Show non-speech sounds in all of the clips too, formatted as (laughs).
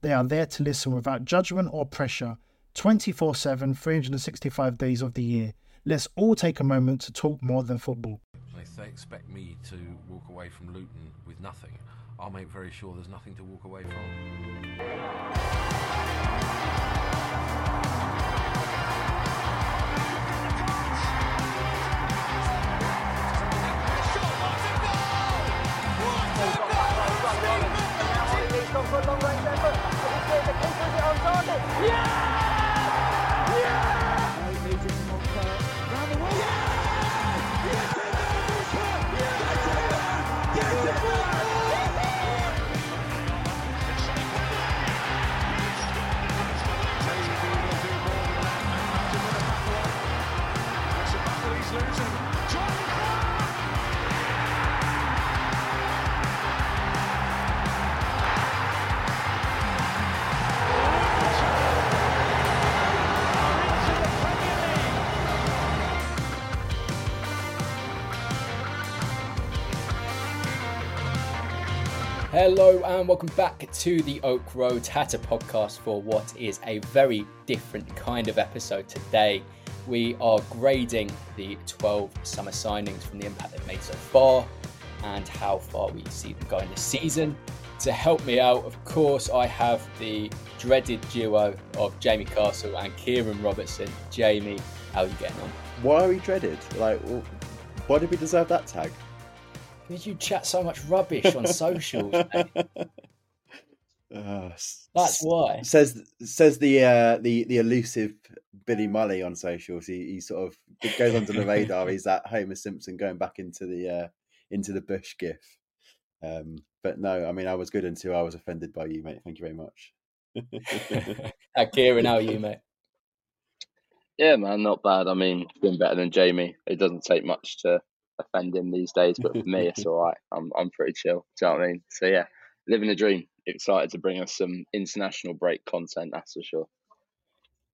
They are there to listen without judgment or pressure 24 7, 365 days of the year. Let's all take a moment to talk more than football. If they expect me to walk away from Luton with nothing, I'll make very sure there's nothing to walk away from target. Yeah! Hello and welcome back to the Oak Road Hatter podcast for what is a very different kind of episode today. We are grading the 12 summer signings from the impact they've made so far and how far we see them going this season. To help me out, of course, I have the dreaded duo of Jamie Castle and Kieran Robertson. Jamie, how are you getting on? Why are we dreaded? Like, why did we deserve that tag? Because you chat so much rubbish on socials. (laughs) Uh, That's why. Says says the uh, the the elusive Billy Mully on socials. He, he sort of goes under the radar. (laughs) He's that Homer Simpson going back into the uh, into the bush gif. Um, but no, I mean I was good until I was offended by you, mate. Thank you very much. Kieran, how are you, mate? Yeah, man, not bad. I mean, been better than Jamie. It doesn't take much to offend him these days, but for me, it's (laughs) all right. I'm I'm pretty chill. Do you know what I mean? So yeah, living a dream. Excited to bring us some international break content. That's for sure.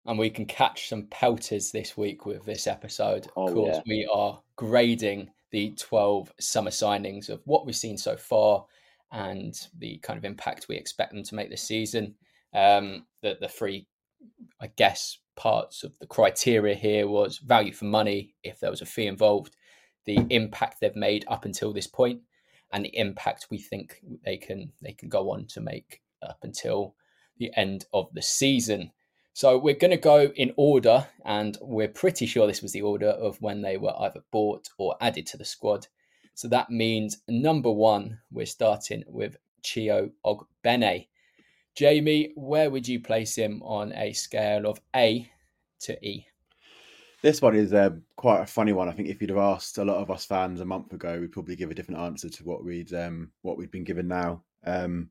And we can catch some pelters this week with this episode. Of Oh, course, yeah. we are grading the 12 summer signings of what we've seen so far and the kind of impact we expect them to make this season. Um, the, the three, I guess, parts of the criteria here was value for money, if there was a fee involved, the impact they've made up until this point, and the impact we think they can they can go on to make up until the end of the season. So we're going to go in order, and we're pretty sure this was the order of when they were either bought or added to the squad. So that means number one, we're starting with Chio Ogbene. Jamie, where would you place him on a scale of A to E? This one is uh, quite a funny one. I think if you'd have asked a lot of us fans a month ago, we'd probably give a different answer to what we'd um, what we'd been given now. Um,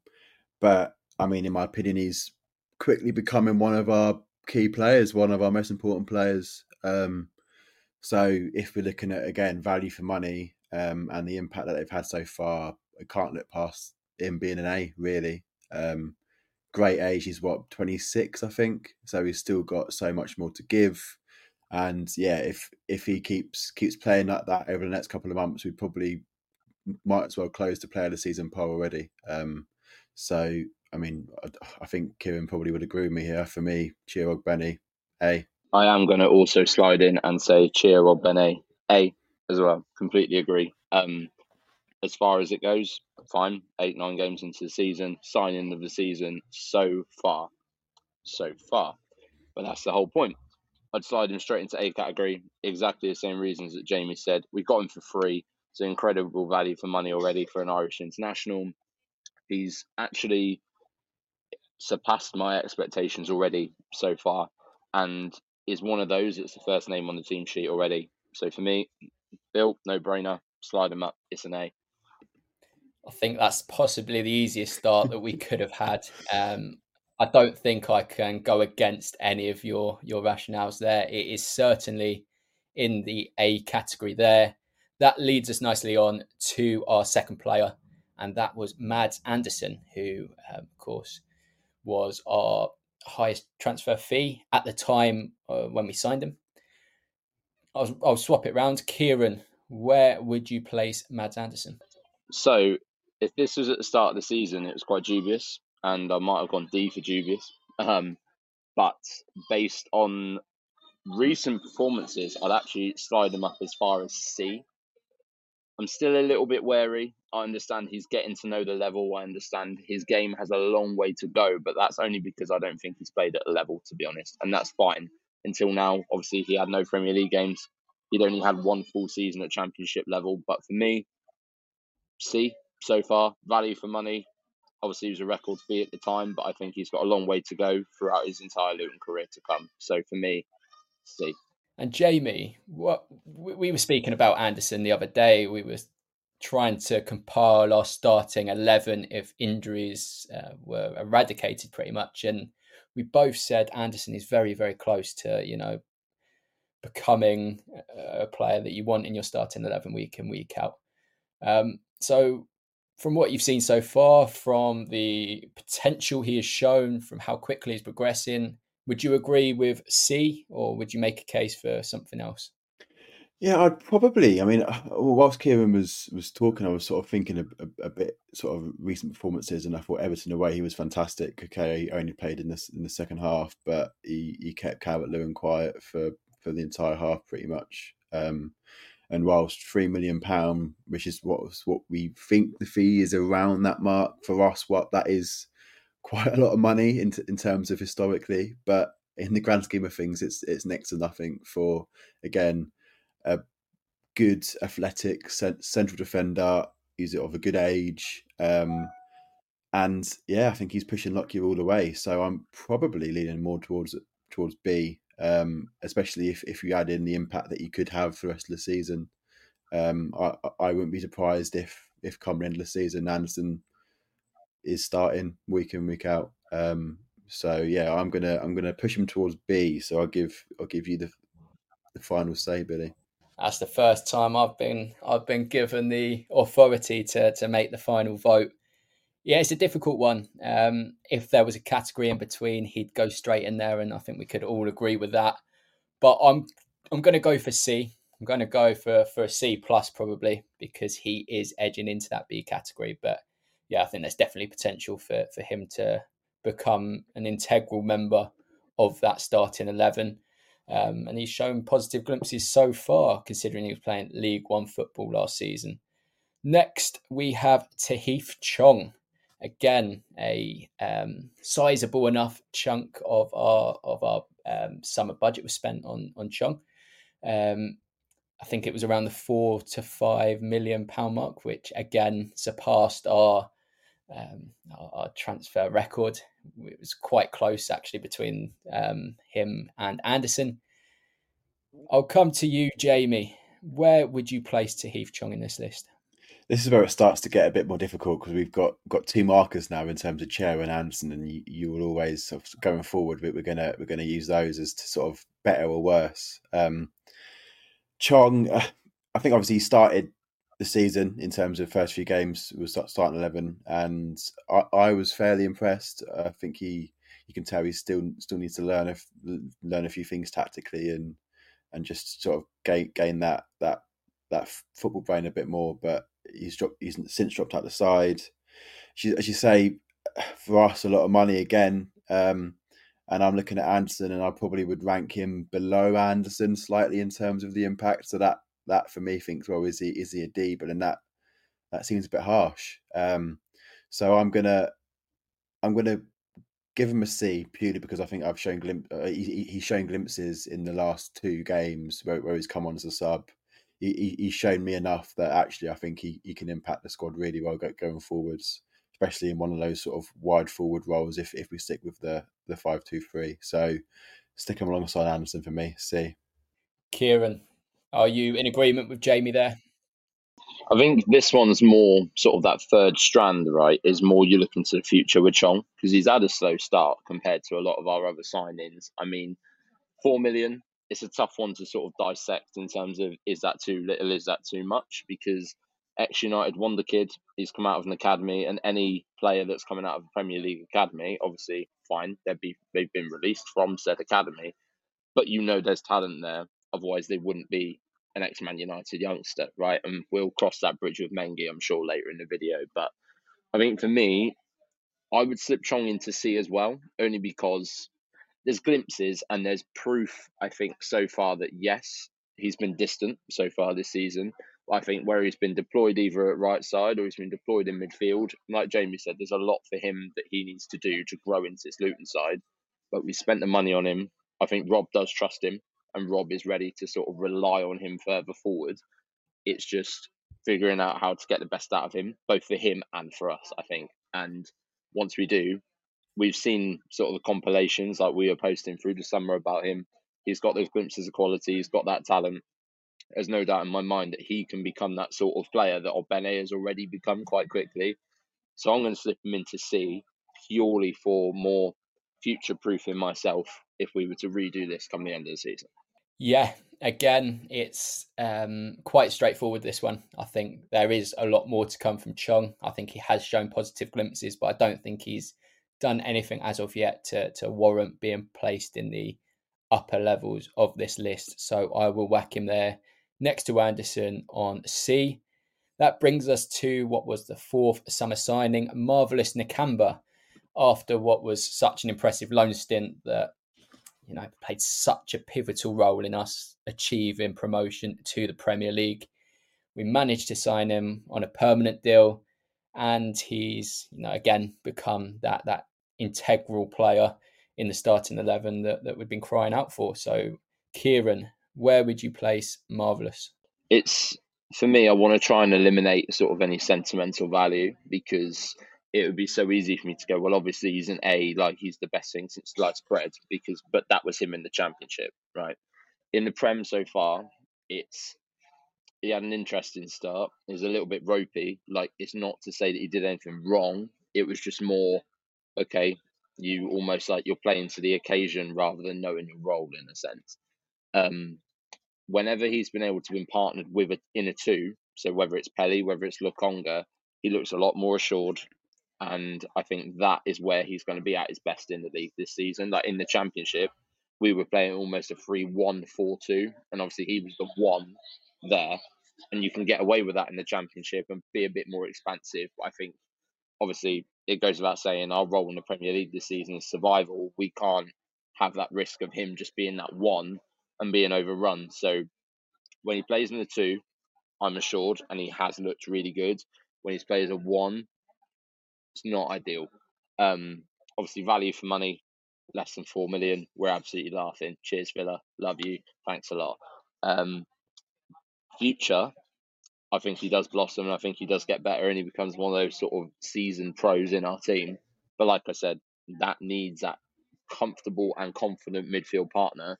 but I mean, in my opinion, he's quickly becoming one of our key players, one of our most important players. Um, so if we're looking at again value for money um, and the impact that they've had so far, I can't look past him being an A. Really, um, great age. He's what twenty six, I think. So he's still got so much more to give. And yeah, if if he keeps keeps playing like that over the next couple of months, we probably might as well close the player of the season poll already. Um, so I mean, I, I think Kieran probably would agree with me here. For me, Chio Ogbene, A. I am going to also slide in and say Chio Ogbene A as well. Completely agree. Um, as far as it goes, fine. Eight, nine games into the season, signing of the season so far, so far. But that's the whole point. I'd slide him straight into A category. Exactly the same reasons that Jamie said. We got him for free. It's an incredible value for money already for an Irish international. He's actually surpassed my expectations already so far, and is one of those. It's the first name on the team sheet already. So for me, Bill, no brainer. Slide him up. It's an A. I think that's possibly the easiest start that we could have had. Um, I don't think I can go against any of your your rationales there. It is certainly in the A category there. That leads us nicely on to our second player, and that was Mads Andersen, who, um, of course, was our highest transfer fee at the time uh, when we signed him. I'll, I'll swap it round. Kieran, where would you place Mads Andersen? So if this was at the start of the season, it was quite dubious, and I might have gone D for dubious. Um, but based on recent performances, I'd actually slide them up as far as C. I'm still a little bit wary. I understand he's getting to know the level. I understand his game has a long way to go, but that's only because I don't think he's played at a level, to be honest, and that's fine. Until now, obviously, he had no Premier League games. He'd only had one full season at Championship level, but for me, C so far. Value for money. Obviously, he was a record fee at the time, but I think he's got a long way to go throughout his entire Luton career to come. So for me, see. And Jamie, what we were speaking about Anderson the other day. We were trying to compile our starting eleven if injuries uh, were eradicated, pretty much, and we both said Anderson is very, very close to you know becoming a player that you want in your starting eleven week in week out. Um, so from what you've seen so far, from the potential he has shown, from how quickly he's progressing, would you agree with C, or would you make a case for something else? Yeah, I'd probably. I mean, uh, whilst Kieran was was talking, I was sort of thinking a, a, a, bit sort of recent performances, and I thought Everton away he was fantastic. Okay, he only played in this in the second half, but he, he kept Calvert Lewin quiet for for the entire half pretty much. Um, and whilst three million pound, which is what what we think the fee is around that mark for us, what that is quite a lot of money in in terms of historically, but in the grand scheme of things, it's it's next to nothing for again a good athletic central defender. He's of a good age. Um, and yeah, I think he's pushing Lockyer all the way. So I'm probably leaning more towards towards B um, especially if, if you add in the impact that you could have for the rest of the season. Um, I, I wouldn't be surprised if if come end of the season, Andersen is starting week in week out. Um, so yeah, I'm gonna I'm gonna push him towards B. So I'll give I'll give you the the final say, Billy. That's the first time I've been I've been given the authority to to make the final vote. Yeah, it's a difficult one. Um, if there was a category in between, he'd go straight in there, and I think we could all agree with that. But I'm I'm going to go for C. I'm going to go for for a C plus probably because he is edging into that B category. But yeah, I think there's definitely potential for for him to become an integral member of that starting eleven. Um, and he's shown positive glimpses so far, considering he was playing League One football last season. Next, we have Tahith Chong again a um, sizable enough chunk of our of our um, summer budget was spent on on Chong. Um, I think it was around the four to five million pound mark, which again surpassed our, um, our, our transfer record. It was quite close actually between um, him and Anderson. I'll come to you, Jamie. Where would you place Tahith Chong in this list? This is where it starts to get a bit more difficult because we've got got two markers now in terms of Chair and Anderson, and you, you will always sort of going forward. We're gonna we're gonna use those as to sort of better or worse. Um, Chong, uh, I think obviously he started the season in terms of first few games was starting eleven, and I, I was fairly impressed. I think he you can tell he still still needs to learn a, learn a few things tactically and and just sort of gain gain that that that football brain a bit more. But he's dropped. He's since dropped out the side. She, as you say, (sighs) for us, a lot of money again. Um, and I'm looking at Anderson, and I probably would rank him below Anderson slightly in terms of the impact. So that that for me thinks, well, is he is he a D? But then that that seems a bit harsh. Um, so I'm gonna I'm gonna give him a C purely because I think I've shown glim- uh, he, he's shown glimpses in the last two games where, where he's come on as a sub. He, he, he's shown me enough that actually I think he, he can impact the squad really well going forwards, especially in one of those sort of wide forward roles. If if we stick with the the five two three, so stick him alongside Anderson for me. C. Kieran, are you in agreement with Jamie there? I think this one's more sort of that third strand, right? Is more you look into the future with Chong because he's had a slow start compared to a lot of our other signings. I mean, four million, it's a tough one to sort of dissect in terms of is that too little, is that too much? Because ex United wonder kid, he's come out of an academy, and any player that's coming out of a Premier League academy, obviously, fine, they'd be they've been released from said academy, but you know there's talent there. Otherwise, they wouldn't be an ex Man United youngster, right? And we'll cross that bridge with Mengi, I'm sure, later in the video. But I think for me, I would slip Chong into C as well, only because there's glimpses and there's proof, I think, so far that yes, he's been distant so far this season. I think where he's been deployed either at right side or he's been deployed in midfield, like Jamie said, there's a lot for him that he needs to do to grow into this Luton side. But we spent the money on him. I think Rob does trust him and Rob is ready to sort of rely on him further forward. It's just figuring out how to get the best out of him, both for him and for us, I think. And once we do, we've seen sort of the compilations like we were posting through the summer about him. He's got those glimpses of quality, he's got that talent. There's no doubt in my mind that he can become that sort of player that Ogbene has already become quite quickly. So I'm going to slip him into C purely for more future proofing myself if we were to redo this come the end of the season. Yeah, again, it's um, quite straightforward. This one, I think there is a lot more to come from Chong. I think he has shown positive glimpses, but I don't think he's done anything as of yet to to warrant being placed in the upper levels of this list. So I will whack him there next to Anderson on C. That brings us to what was the fourth summer signing, Marvelous Nakamba, after what was such an impressive loan stint that you know, played such a pivotal role in us achieving promotion to the Premier League. We managed to sign him on a permanent deal, and he's, you know, again become that that integral player in the starting eleven that, that we've been crying out for. So, Kieran, where would you place Marvelous? It's for me, I want to try and eliminate sort of any sentimental value because it would be so easy for me to go, well, obviously he's an A, like he's the best thing since sliced bread, because but that was him in the championship, right? In the Prem so far, it's he had an interesting start. It was a little bit ropey. Like it's not to say that he did anything wrong. It was just more, okay, you almost like you're playing to the occasion rather than knowing your role in a sense. Um, whenever he's been able to be partnered with a, in a two, so whether it's Pelly, whether it's Lokonga, he looks a lot more assured and I think that is where he's going to be at his best in the league this season. Like in the championship, we were playing almost a 3 1 4 2, and obviously he was the one there, and you can get away with that in the championship and be a bit more expansive. But I think obviously it goes without saying our role in the Premier League this season is survival. We can't have that risk of him just being that one and being overrun. So when he plays in the two, I'm assured, and he has looked really good. When he plays a one, it's not ideal. Um, obviously, value for money, less than four million. We're absolutely laughing. Cheers, Villa. Love you. Thanks a lot. Um, future, I think he does blossom. and I think he does get better, and he becomes one of those sort of seasoned pros in our team. But like I said, that needs that comfortable and confident midfield partner.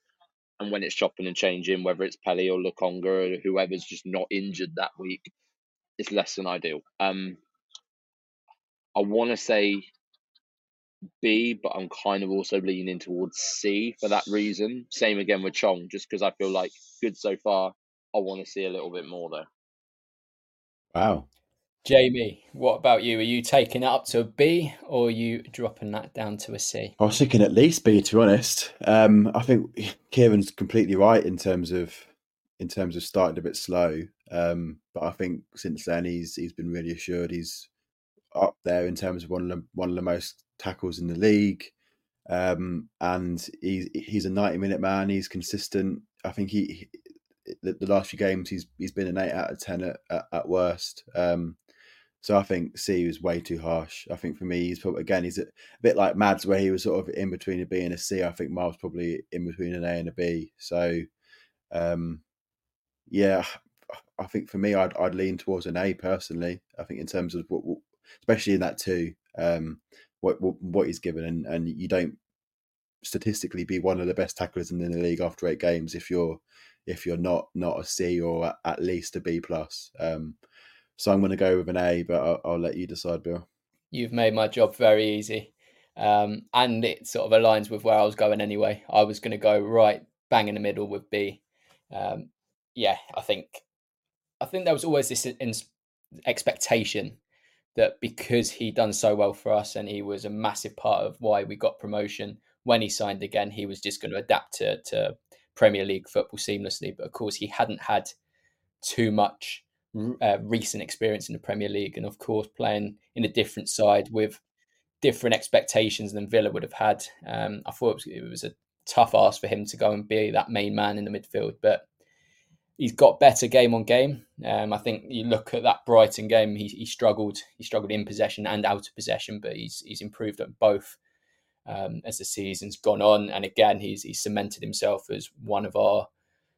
And when it's chopping and changing, whether it's Pelly or Lokonga or whoever's just not injured that week, it's less than ideal. Um, I want to say B, but I'm kind of also leaning towards C for that reason. Same again with Chong, just because I feel like good so far. I want to see a little bit more though. Wow. Jamie, what about you? Are you taking it up to a B or are you dropping that down to a C? I was thinking at least B, to be honest. Um, I think Kieran's completely right in terms of in terms of starting a bit slow. Um, but I think since then he's he's been really assured. He's up there in terms of one of the, one of the most tackles in the league. um, and he's he's a ninety minute man. He's consistent. I think he, he the, the, last few games he's he's been an eight out of ten at, at, at worst. Um, so I think C was way too harsh. I think for me, he's probably again he's a, bit like Mads, where he was sort of in between a B and a C. I think Miles probably in between an A and a B. So, um, yeah, I think for me, I'd I'd lean towards an A personally. I think in terms of what, especially in that two, um, what, what what he's given, and and you don't statistically be one of the best tacklers in the league after eight games if you're if you're not not a C or at least a B plus. Um, so I'm going to go with an A, but I'll, I'll, let you decide, Bill. You've made my job very easy, um, and it sort of aligns with where I was going anyway. I was going to go right bang in the middle with B. Um, yeah, I think I think there was always this in, expectation that because he done so well for us and he was a massive part of why we got promotion when he signed again, he was just going to adapt to, to Premier League football seamlessly. But of course, he hadn't had too much uh, recent experience in the Premier League, and of course, playing in a different side with different expectations than Villa would have had. Um, I thought it was, it was a tough ask for him to go and be that main man in the midfield, but he's got better game on game. Um, I think you look at that Brighton game, he, he struggled. He struggled in possession and out of possession, but he's he's improved on both um, as the season's gone on. And again, he's he's cemented himself as one of our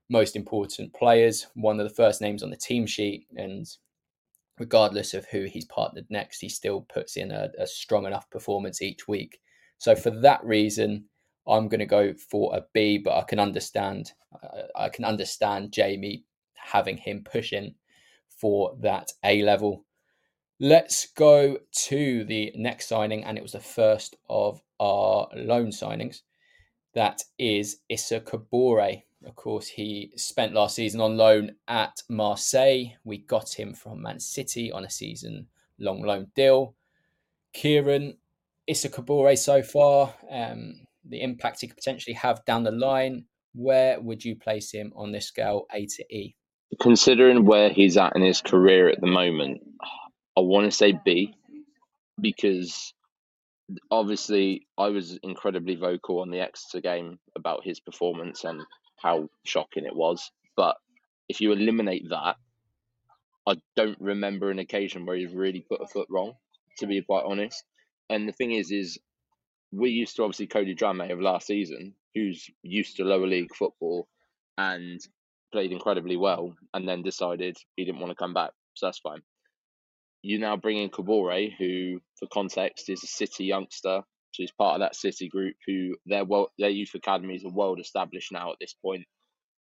most important players, one of the first names on the team sheet, and regardless of who he's partnered next, he still puts in a, a strong enough performance each week. So for that reason, I'm going to go for a B, but I can understand uh, I can understand Jamie having him pushing for that A level. Let's go to the next signing, and it was the first of our loan signings. That is Issa Kabore. Of course, he spent last season on loan at Marseille. We got him from Man City on a season long loan deal. Kieran, Issa Kabore so far, um, the impact he could potentially have down the line. Where would you place him on this scale, A to E? Considering where he's at in his career at the moment, I want to say B because obviously I was incredibly vocal on the Exeter game about his performance and how shocking it was. But if you eliminate that, I don't remember an occasion where he's really put a foot wrong, to be quite honest. And the thing is, is we used to obviously Cody Drameh of last season, who's used to lower league football and played incredibly well, and then decided he didn't want to come back. So that's fine. You now bring in Kabore, who, for context, is a City youngster. So he's part of that City group who their well, their youth academies are world established now at this point.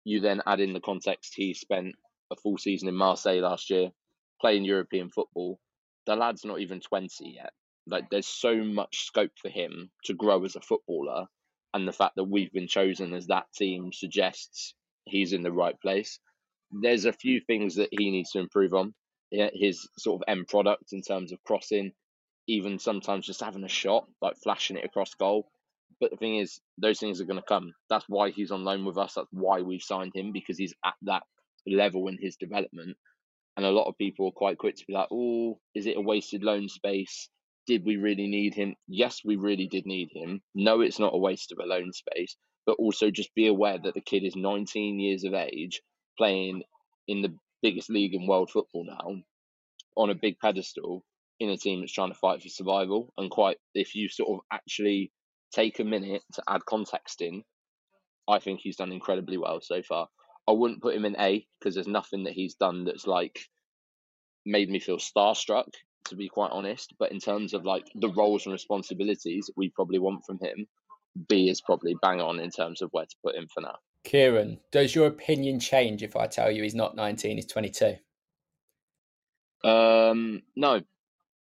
You then add in the context he spent a full season in Marseille last year, playing European football. The lad's not even twenty yet like there's so much scope for him to grow as a footballer, and the fact that we've been chosen as that team suggests he's in the right place. There's a few things that he needs to improve on. Yeah, his sort of end product in terms of crossing, even sometimes just having a shot, like flashing it across goal. But the thing is, those things are going to come. That's why he's on loan with us. That's why we've signed him because he's at that level in his development. And a lot of people are quite quick to be like, "Oh, is it a wasted loan space? did we really need him? Yes, we really did need him. No, it's not a waste of a loan space, but also just be aware that the kid is 19 years of age, playing in the biggest league in world football now, on a big pedestal in a team that's trying to fight for survival. And quite, if you sort of actually take a minute to add context in, I think he's done incredibly well so far. I wouldn't put him in A because there's nothing that he's done that's like made me feel starstruck to be quite honest. But in terms of like the roles and responsibilities we probably want from him, B is probably bang on in terms of where to put him for now. Kieran, does your opinion change if I tell you he's not 19, he's 22? Um, no,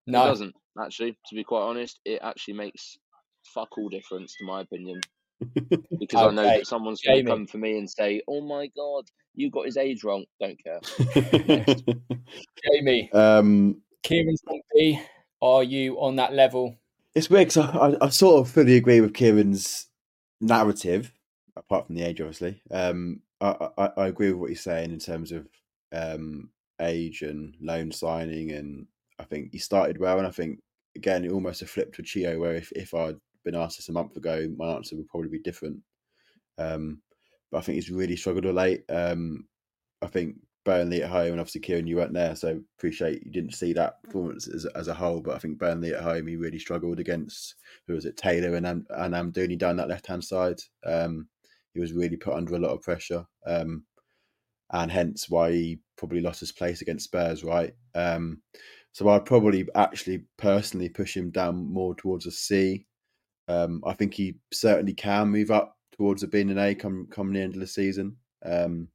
no, it doesn't actually. To be quite honest, it actually makes fuck all difference to my opinion. because okay. I know that someone's going to come for me and say, "Oh my god, you got his age wrong." Don't care. (laughs) Jamie, um, Kieran B, are you on that level? It's weird because I, I, I, sort of fully agree with Kieran's narrative, apart from the age, obviously. Um, I, I, I, agree with what he's saying in terms of um, age and loan signing, and I think he started well. And I think again, it almost a flip to Chio, where if, if I'd been asked this a month ago, my answer would probably be different. Um, but I think he's really struggled of late. Um, I think Burnley at home, and obviously Kieran, you weren't there, so appreciate you didn't see that performance as, as a whole. But I think Burnley at home, he really struggled against who was it, Taylor and and Amdouni down that left hand side. Um, he was really put under a lot of pressure, um, and hence why he probably lost his place against Spurs. Right, um, so I'd probably actually personally push him down more towards a C. Um, I think he certainly can move up towards a being an A come come the end of the season. Um,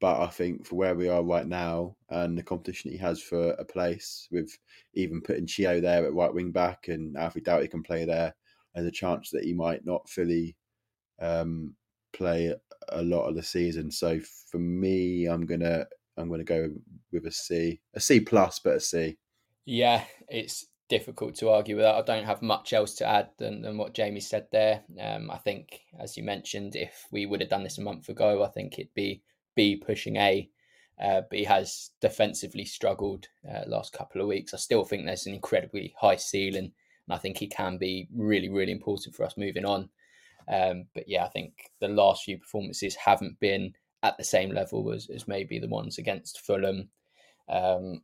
but I think for where we are right now and the competition he has for a place, with even putting Chio there at right wing back and Alfie Doughty can play there, there's a chance that he might not fully um, play a lot of the season. So for me, I'm gonna I'm gonna go with a C, a C plus, but a C. Yeah, it's difficult to argue with that. I don't have much else to add than, than what Jamie said there. Um, I think, as you mentioned, if we would have done this a month ago, I think it'd be B pushing A. Uh, but he has defensively struggled uh, last couple of weeks. I still think there's an incredibly high ceiling, and I think he can be really, really important for us moving on. Um, but yeah, I think the last few performances haven't been at the same level as, as maybe the ones against Fulham. Um,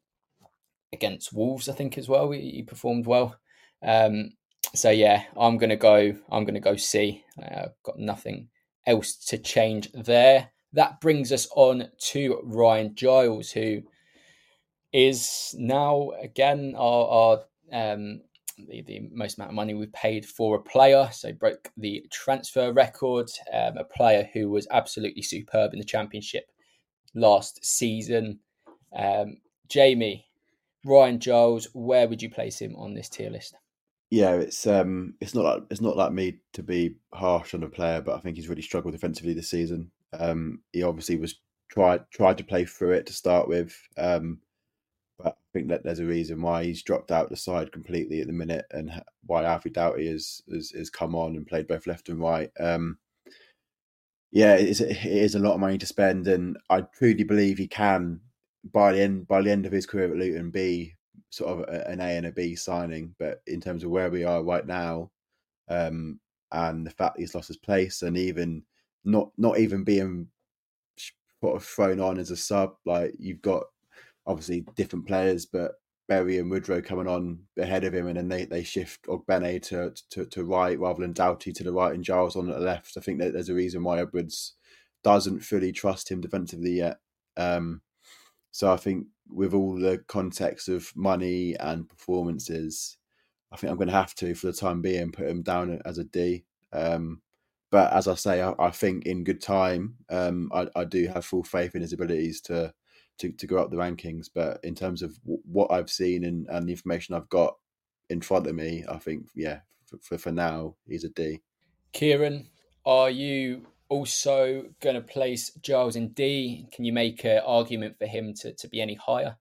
against Wolves, I think as well. He, he performed well. Um, so yeah, I'm gonna go. I'm gonna go C. Uh, got nothing else to change there. That brings us on to Ryan Giles, who is now again our, our um, the, the most amount of money we've paid for a player. So broke the transfer record. Um, a player who was absolutely superb in the championship last season. Um, Jamie, Ryan Giles, where would you place him on this tier list? Yeah, it's um, it's not like it's not like me to be harsh on a player, but I think he's really struggled defensively this season. Um, he obviously was tried tried to play through it to start with, um, think that there's a reason why he's dropped out the side completely at the minute, and why Alfie Doughty has, has has come on and played both left and right. Um, yeah, it is, it is a lot of money to spend, and I truly believe he can by the end by the end of his career at Luton be sort of an A and a B signing. But in terms of where we are right now, um, and the fact he's lost his place, and even not not even being sort of thrown on as a sub, like you've got obviously different players, but Berry and Woodrow coming on ahead of him, and then they, they shift Ogbene to, to to right rather than Doughty to the right and Giles on the left. I think that there's a reason why Edwards doesn't fully trust him defensively yet. Um, so I think with all the context of money and performances, I think I'm going to have to, for the time being, put him down as a D. Um, but as I say, I, I think in good time, um, I, I, do have full faith in his abilities to, to to go up the rankings. But in terms of w- what I've seen and, and the information I've got in front of me, I think yeah, for, for, for now, he's a D. Kieran, are you also going to place Giles in D. Can you make an argument for him to, to be any higher?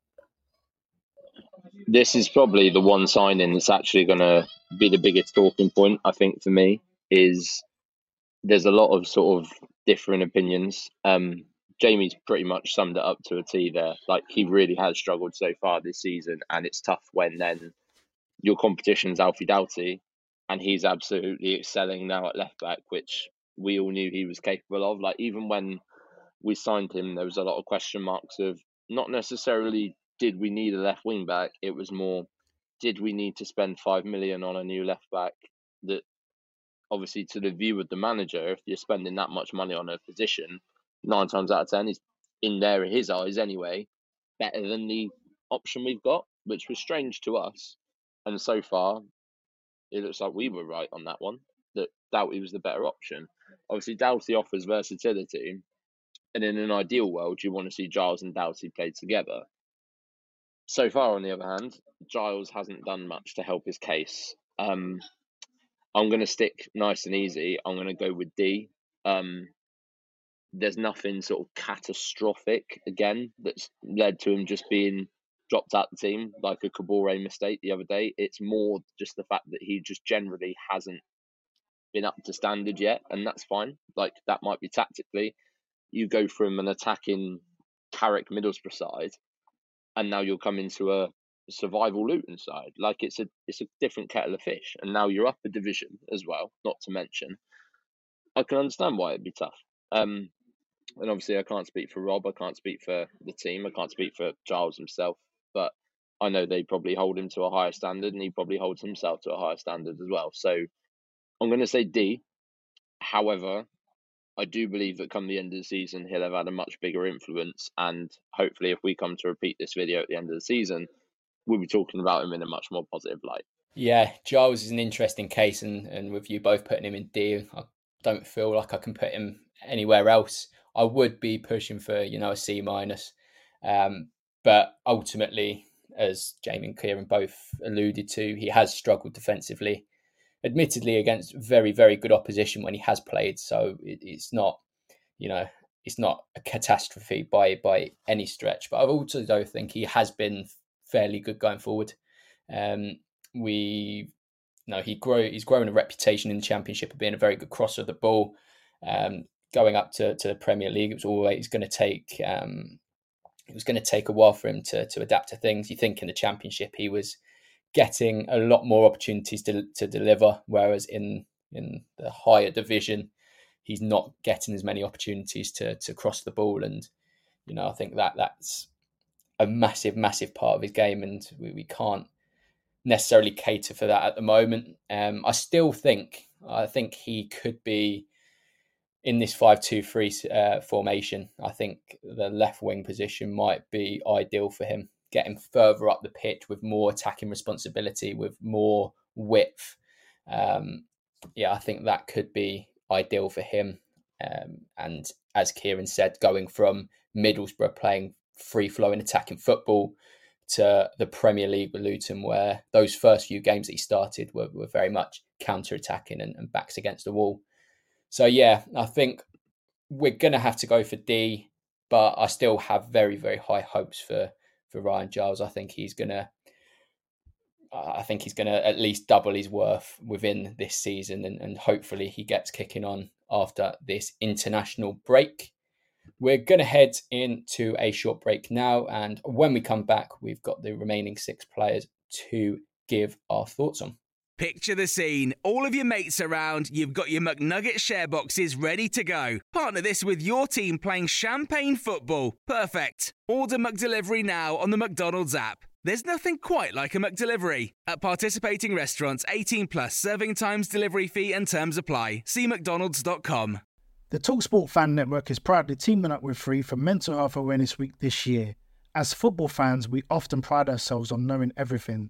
This is probably the one signing that's actually going to be the biggest talking point, I think, for me, is there's a lot of sort of different opinions. Um, Jamie's pretty much summed it up to a T there. Like, he really has struggled so far this season, and it's tough when then your competition's Alfie Doughty, and he's absolutely excelling now at left back, which we all knew he was capable of. Like even when we signed him, there was a lot of question marks of not necessarily did we need a left wing back. It was more did we need to spend five million on a new left back that obviously to the view of the manager, if you're spending that much money on a position, nine times out of ten is in there in his eyes anyway, better than the option we've got, which was strange to us. And so far, it looks like we were right on that one, that Doughty was the better option. Obviously, Doughty offers versatility, and in an ideal world, you want to see Giles and Doughty play together. So far, on the other hand, Giles hasn't done much to help his case. Um, I'm going to stick nice and easy. I'm going to go with D. Um, there's nothing sort of catastrophic again that's led to him just being dropped out the team like a Kabore mistake the other day. It's more just the fact that he just generally hasn't been up to standard yet, and that's fine. Like that might be tactically. You go from an attacking Carrick Middlesbrough side, and now you'll come into a survival Luton side. Like it's a it's a different kettle of fish, and now you're up a division as well. Not to mention, I can understand why it'd be tough. Um, and obviously I can't speak for Rob. I can't speak for the team. I can't speak for Giles himself. But I know they probably hold him to a higher standard, and he probably holds himself to a higher standard as well. So I'm going to say D. However, I do believe that come the end of the season, he'll have had a much bigger influence. And hopefully, if we come to repeat this video at the end of the season, we'll be talking about him in a much more positive light. Yeah, Giles is an interesting case, and, and with you both putting him in D, I don't feel like I can put him anywhere else. I would be pushing for you know a C minus, um, but ultimately, as Jamie and Kieran both alluded to, he has struggled defensively. Admittedly, against very very good opposition when he has played, so it, it's not you know it's not a catastrophe by by any stretch. But I also don't think he has been fairly good going forward. Um, we you know he grow he's grown a reputation in the championship of being a very good crosser of the ball. Um, going up to, to the Premier League, it was always going to take um, it was going to take a while for him to to adapt to things. You think in the Championship he was getting a lot more opportunities to to deliver, whereas in in the higher division he's not getting as many opportunities to to cross the ball. And you know I think that that's a massive massive part of his game, and we, we can't necessarily cater for that at the moment. Um, I still think I think he could be in this 5-2-3 uh, formation, I think the left wing position might be ideal for him. getting further up the pitch with more attacking responsibility, with more width. Um, yeah, I think that could be ideal for him. Um, and as Kieran said, going from Middlesbrough playing free flowing attacking football to the Premier League with Luton, where those first few games that he started were, were very much counter attacking and, and backs against the wall. So yeah, I think we're gonna have to go for D, but I still have very very high hopes for for Ryan Giles. I think he's gonna. I think he's going to at least double his worth within this season, and, and hopefully he gets kicking on after this international break. We're going to head into a short break now, and when we come back, we've got the remaining six players to give our thoughts on. Picture the scene. All of your mates around, you've got your McNugget share boxes ready to go. Partner this with your team playing champagne football. Perfect. Order McDelivery now on the McDonald's app. There's nothing quite like a McDelivery. At participating restaurants, 18 plus serving times, delivery fee, and terms apply. See McDonald's.com. The Talksport Fan Network is proudly teaming up with Free for Mental Health Awareness Week this year. As football fans, we often pride ourselves on knowing everything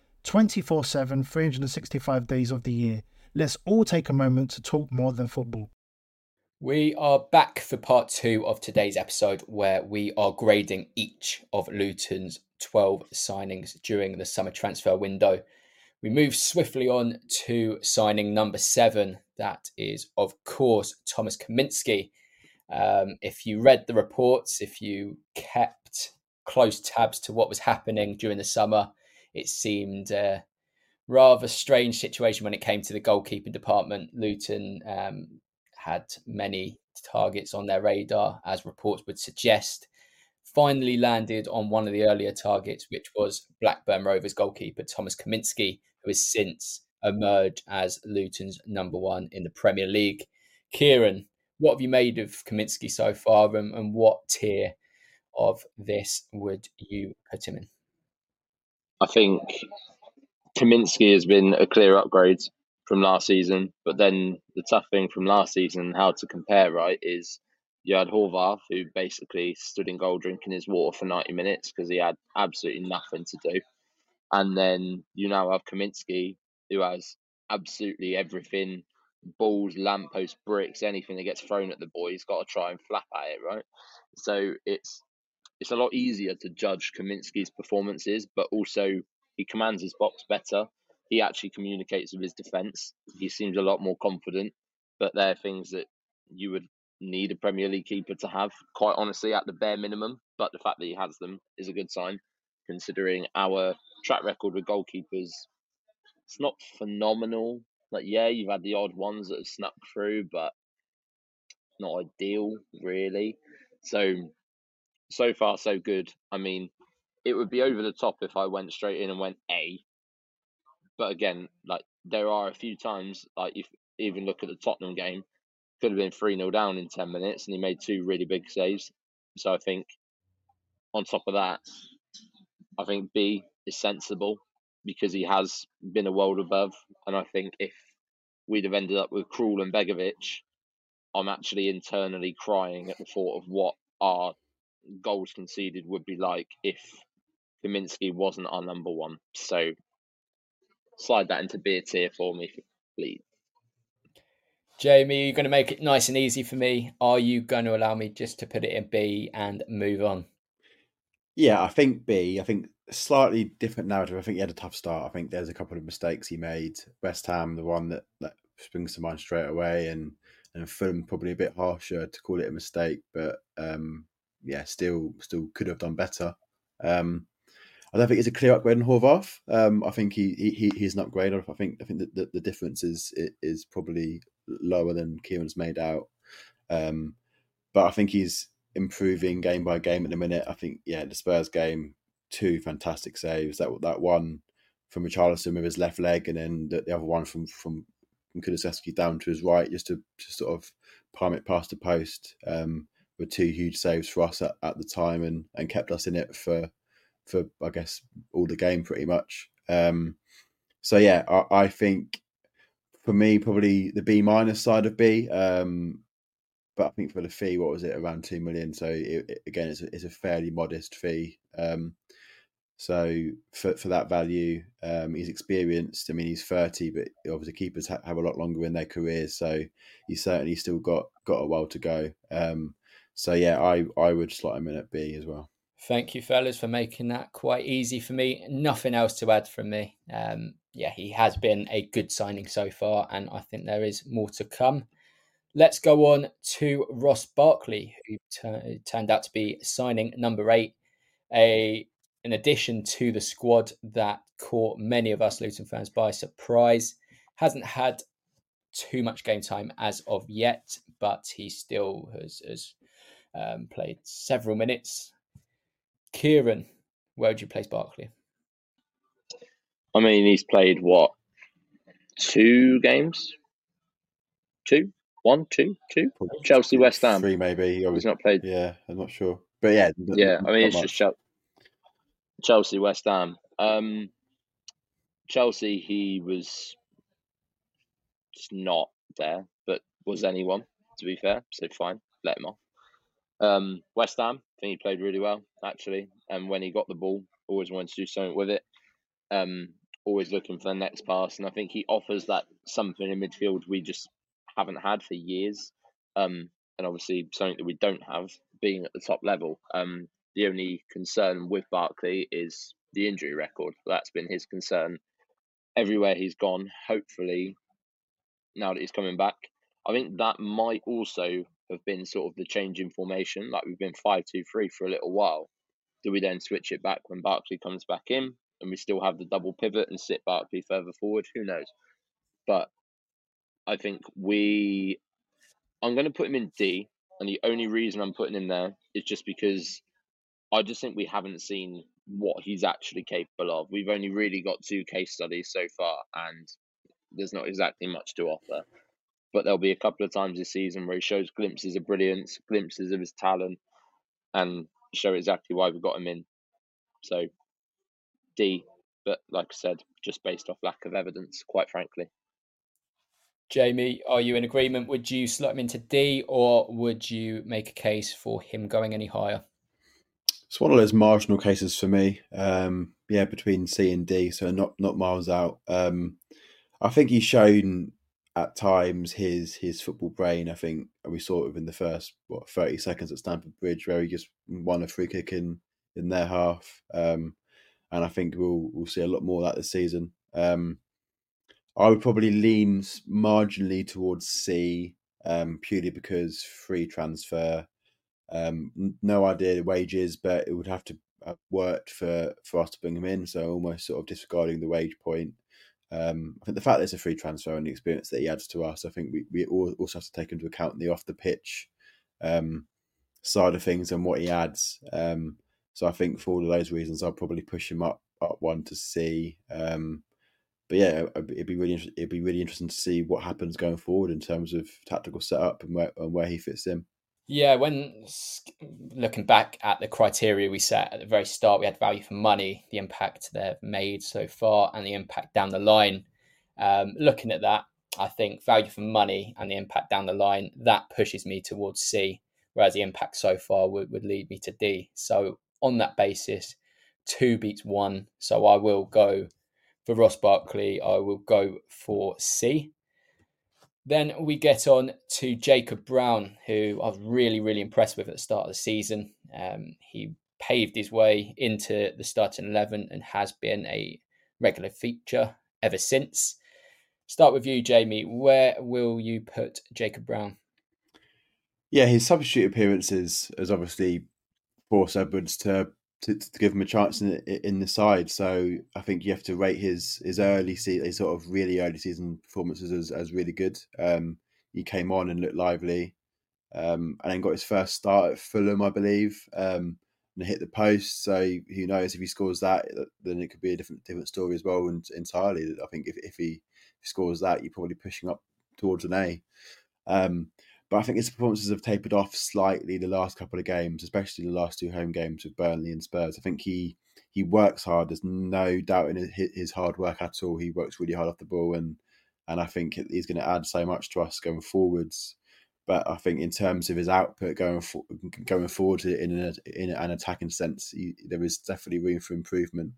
24 7, 365 days of the year. Let's all take a moment to talk more than football. We are back for part two of today's episode where we are grading each of Luton's 12 signings during the summer transfer window. We move swiftly on to signing number seven. That is, of course, Thomas Kaminski. Um, if you read the reports, if you kept close tabs to what was happening during the summer, it seemed a rather strange situation when it came to the goalkeeping department. Luton um, had many targets on their radar, as reports would suggest. Finally landed on one of the earlier targets, which was Blackburn Rovers goalkeeper Thomas Kaminski, who has since emerged as Luton's number one in the Premier League. Kieran, what have you made of Kaminski so far, and, and what tier of this would you put him in? I think Kaminski has been a clear upgrade from last season, but then the tough thing from last season, how to compare, right, is you had Horvath, who basically stood in goal drinking his water for 90 minutes because he had absolutely nothing to do. And then you now have Kaminski, who has absolutely everything balls, lampposts, bricks, anything that gets thrown at the boy, he's got to try and flap at it, right? So it's it's a lot easier to judge Kaminski's performances, but also he commands his box better. he actually communicates with his defence. He seems a lot more confident. But they're things that you would need a Premier League keeper to have, quite honestly, at the bare minimum. But the fact that he has them is a good sign, considering our track record with goalkeepers. It's not phenomenal. Like, yeah, you've had the odd ones that have snuck through, but not ideal, really. So, so far, so good. I mean, it would be over the top if I went straight in and went A. But again, like there are a few times, like if even look at the Tottenham game, could have been 3 0 down in 10 minutes and he made two really big saves. So I think on top of that, I think B is sensible because he has been a world above. And I think if we'd have ended up with Krul and Begovic, I'm actually internally crying at the thought of what our goals conceded would be like if Kaminski wasn't our number one. So slide that into B tier for me, please. Jamie, you're going to make it nice and easy for me. Are you going to allow me just to put it in B and move on? Yeah, I think B. I think slightly different narrative. I think he had a tough start. I think there's a couple of mistakes he made. West Ham, the one that, that springs to mind straight away, and and Fulham probably a bit harsher to call it a mistake, but um, yeah, still still could have done better. Um, I don't think it's a clear upgrade in Horvath. Um, I think he, he he's an upgrade. I think I think that the, the difference is is probably lower than Kieran's made out. Um, but I think he's improving game by game at the minute. I think yeah, the Spurs game, two fantastic saves. That that one from Richarlison with his left leg, and then the, the other one from from Kulusevski down to his right, just to, to sort of palm it past the post. Um, were two huge saves for us at, at the time, and and kept us in it for for I guess all the game pretty much. Um, so yeah, I, I, think for me probably the B minus side of B. Um, but I think for the fee, what was it around two million? So it, it, again, it's a, it's a fairly modest fee. Um, so for for that value, um, he's experienced. I mean, he's thirty, but obviously keepers ha- have a lot longer in their careers, so he's certainly still got got a while to go. So yeah, I I would slot him in at B as well. Thank you, fellas, for making that quite easy for me. Nothing else to add from me. Um, yeah, he has been a good signing so far, and I think there is more to come. Let's go on to Ross Barkley, who t- turned out to be signing number eight, a in addition to the squad that caught many of us Luton fans by surprise. Hasn't had too much game time as of yet, but he still has, has um, played several minutes Kieran, where would you place Barkley? I mean, he's played what two games? Two, one, two, two. Chelsea, West Ham, three maybe. He he's not played. Yeah, I'm not sure, but yeah, yeah. I mean, it's much. just Chelsea, West Ham. Um, Chelsea, he was just not there, but was anyone to be fair? So fine, let him off. Um, West Ham, I think he played really well actually, and when he got the ball, always wanted to do something with it. Um, always looking for the next pass, and I think he offers that something in midfield we just haven't had for years. Um, and obviously something that we don't have being at the top level. Um, the only concern with Barkley is the injury record. That's been his concern everywhere he's gone. Hopefully, now that he's coming back, I think that might also have been sort of the change in formation. Like we've been five two three for a little while. Do we then switch it back when Barkley comes back in and we still have the double pivot and sit Barkley further forward? Who knows? But I think we I'm gonna put him in D, and the only reason I'm putting him there is just because I just think we haven't seen what he's actually capable of. We've only really got two case studies so far, and there's not exactly much to offer but there'll be a couple of times this season where he shows glimpses of brilliance, glimpses of his talent, and show exactly why we got him in. So D, but like I said, just based off lack of evidence, quite frankly. Jamie, are you in agreement? Would you slot him into D, or would you make a case for him going any higher? It's one of those marginal cases for me. Um, yeah, between C and D, so not not miles out. Um, I think he's shown at times his his football brain. I think we saw it within the first what thirty seconds at Stamford Bridge, where he just won a free kick in in their half. Um, and I think we'll we'll see a lot more of that this season. Um, I would probably lean marginally towards C, um, purely because free transfer. Um, no idea the wages, but it would have to have worked for for us to bring him in. So almost sort of disregarding the wage point. Um, I think the fact that it's a free transfer and the experience that he adds to us, I think we, we also have to take into account the off the pitch um, side of things and what he adds. Um, so I think for all of those reasons, I'll probably push him up up one to C. Um, but yeah, it'd be really it'd be really interesting to see what happens going forward in terms of tactical setup and where and where he fits in. Yeah, when looking back at the criteria we set at the very start, we had value for money, the impact they've made so far, and the impact down the line. Um, looking at that, I think value for money and the impact down the line that pushes me towards C, whereas the impact so far would, would lead me to D. So on that basis, two beats one. So I will go for Ross Barkley. I will go for C. Then we get on to Jacob Brown, who I was really, really impressed with at the start of the season. Um, he paved his way into the starting 11 and has been a regular feature ever since. Start with you, Jamie. Where will you put Jacob Brown? Yeah, his substitute appearances has obviously forced Edwards to to, to, give him a chance in in the side. So I think you have to rate his his early season, his sort of really early season performances as, as really good. Um, he came on and looked lively, um, and then got his first start at Fulham, I believe, um, and hit the post. So who knows if he scores that, then it could be a different different story as well. And entirely, I think if if he scores that, you're probably pushing up towards an A. Um, but I think his performances have tapered off slightly the last couple of games, especially the last two home games with Burnley and Spurs. I think he he works hard. There's no doubt in his hard work at all. He works really hard off the ball, and and I think he's going to add so much to us going forwards. But I think in terms of his output going for, going forward in an, in an attacking sense, he, there is definitely room for improvement.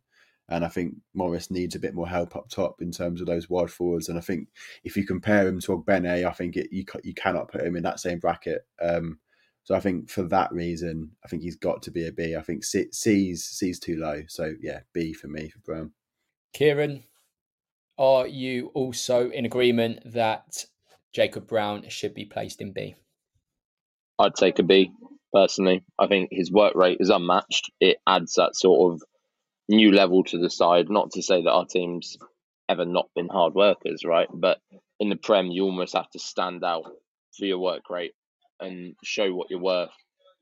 And I think Morris needs a bit more help up top in terms of those wide forwards. And I think if you compare him to Ogbene, I think it, you you cannot put him in that same bracket. Um, so I think for that reason, I think he's got to be a B. I think C, C's C's too low. So yeah, B for me for Brown. Kieran, are you also in agreement that Jacob Brown should be placed in B? I'd take a B personally. I think his work rate is unmatched. It adds that sort of new level to the side. Not to say that our team's ever not been hard workers, right? But in the Prem, you almost have to stand out for your work rate and show what you're worth.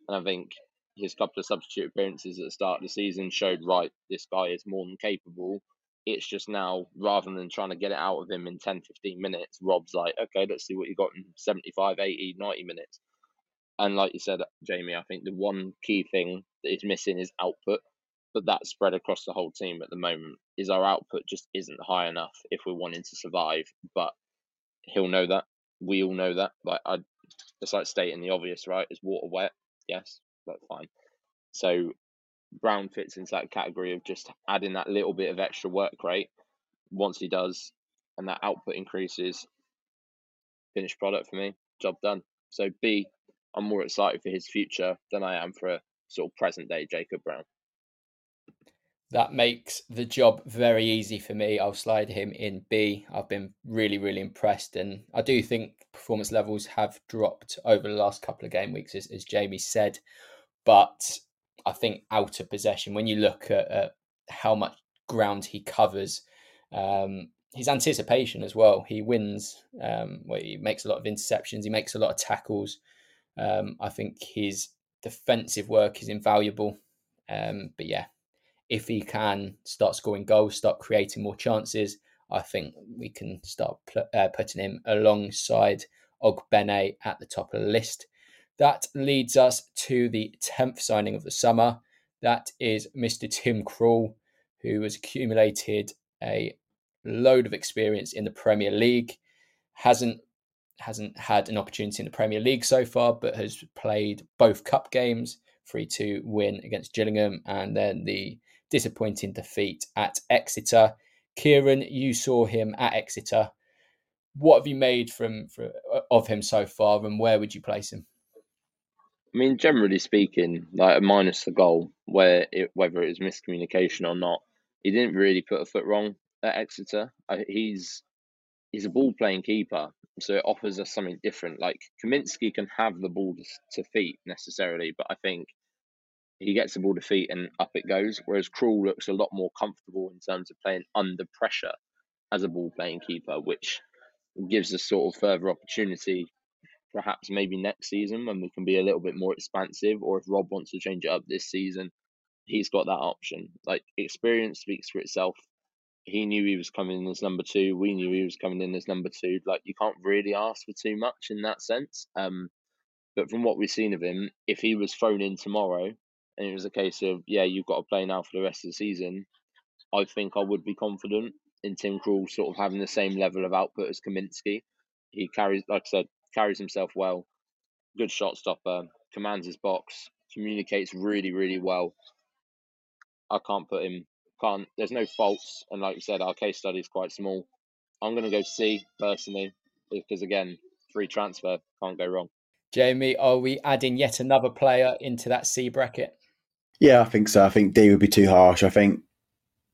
And I think his couple of substitute appearances at the start of the season showed right, this guy is more than capable. It's just now, rather than trying to get it out of him in 10, 15 minutes, Rob's like, okay, let's see what you got in 75, 80, 90 minutes. And like you said, Jamie, I think the one key thing that is missing is output but that's spread across the whole team at the moment. Is our output just isn't high enough if we're wanting to survive? But he'll know that. We all know that. Like I, it's like stating the obvious, right? Is water wet? Yes, that's fine. So Brown fits into that category of just adding that little bit of extra work rate. Once he does, and that output increases, finished product for me. Job done. So B, I'm more excited for his future than I am for a sort of present day Jacob Brown that makes the job very easy for me. I'll slide him in B. I've been really, really impressed, and I do think performance levels have dropped over the last couple of game weeks, as, as Jamie said. But I think out of possession, when you look at, at how much ground he covers, um, his anticipation as well. He wins. Um, where he makes a lot of interceptions. He makes a lot of tackles. Um, I think his defensive work is invaluable. Um, but yeah, if he can start scoring goals, start creating more chances, I think we can start pl- uh, putting him alongside Ogbene at the top of the list. That leads us to the 10th signing of the summer. That is Mr. Tim Krul, who has accumulated a load of experience in the Premier League. Hasn't hasn't had an opportunity in the Premier League so far, but has played both cup games, 3 2 win against Gillingham, and then the disappointing defeat at Exeter. Kieran, you saw him at Exeter. What have you made from, from uh, of him so far, and where would you place him? I mean, generally speaking, like minus the goal, where it, whether it was miscommunication or not, he didn't really put a foot wrong at Exeter. He's he's a ball playing keeper, so it offers us something different. Like Kaminski can have the ball to, feet necessarily, but I think he gets the ball to feet and up it goes. Whereas Krul looks a lot more comfortable in terms of playing under pressure as a ball playing keeper, which gives us sort of further opportunity. Perhaps maybe next season when we can be a little bit more expansive, or if Rob wants to change it up this season, he's got that option. Like experience speaks for itself. He knew he was coming in as number two. We knew he was coming in as number two. Like you can't really ask for too much in that sense. Um, but from what we've seen of him, if he was thrown in tomorrow and it was a case of yeah, you've got to play now for the rest of the season, I think I would be confident in Tim Krul sort of having the same level of output as Kaminski. He carries, like I said, carries himself well. Good shot stopper, commands his box, communicates really, really well. I can't put him. Can't. There's no faults, and like you said, our case study is quite small. I'm going to go C personally because again, free transfer can't go wrong. Jamie, are we adding yet another player into that C bracket? Yeah, I think so. I think D would be too harsh. I think,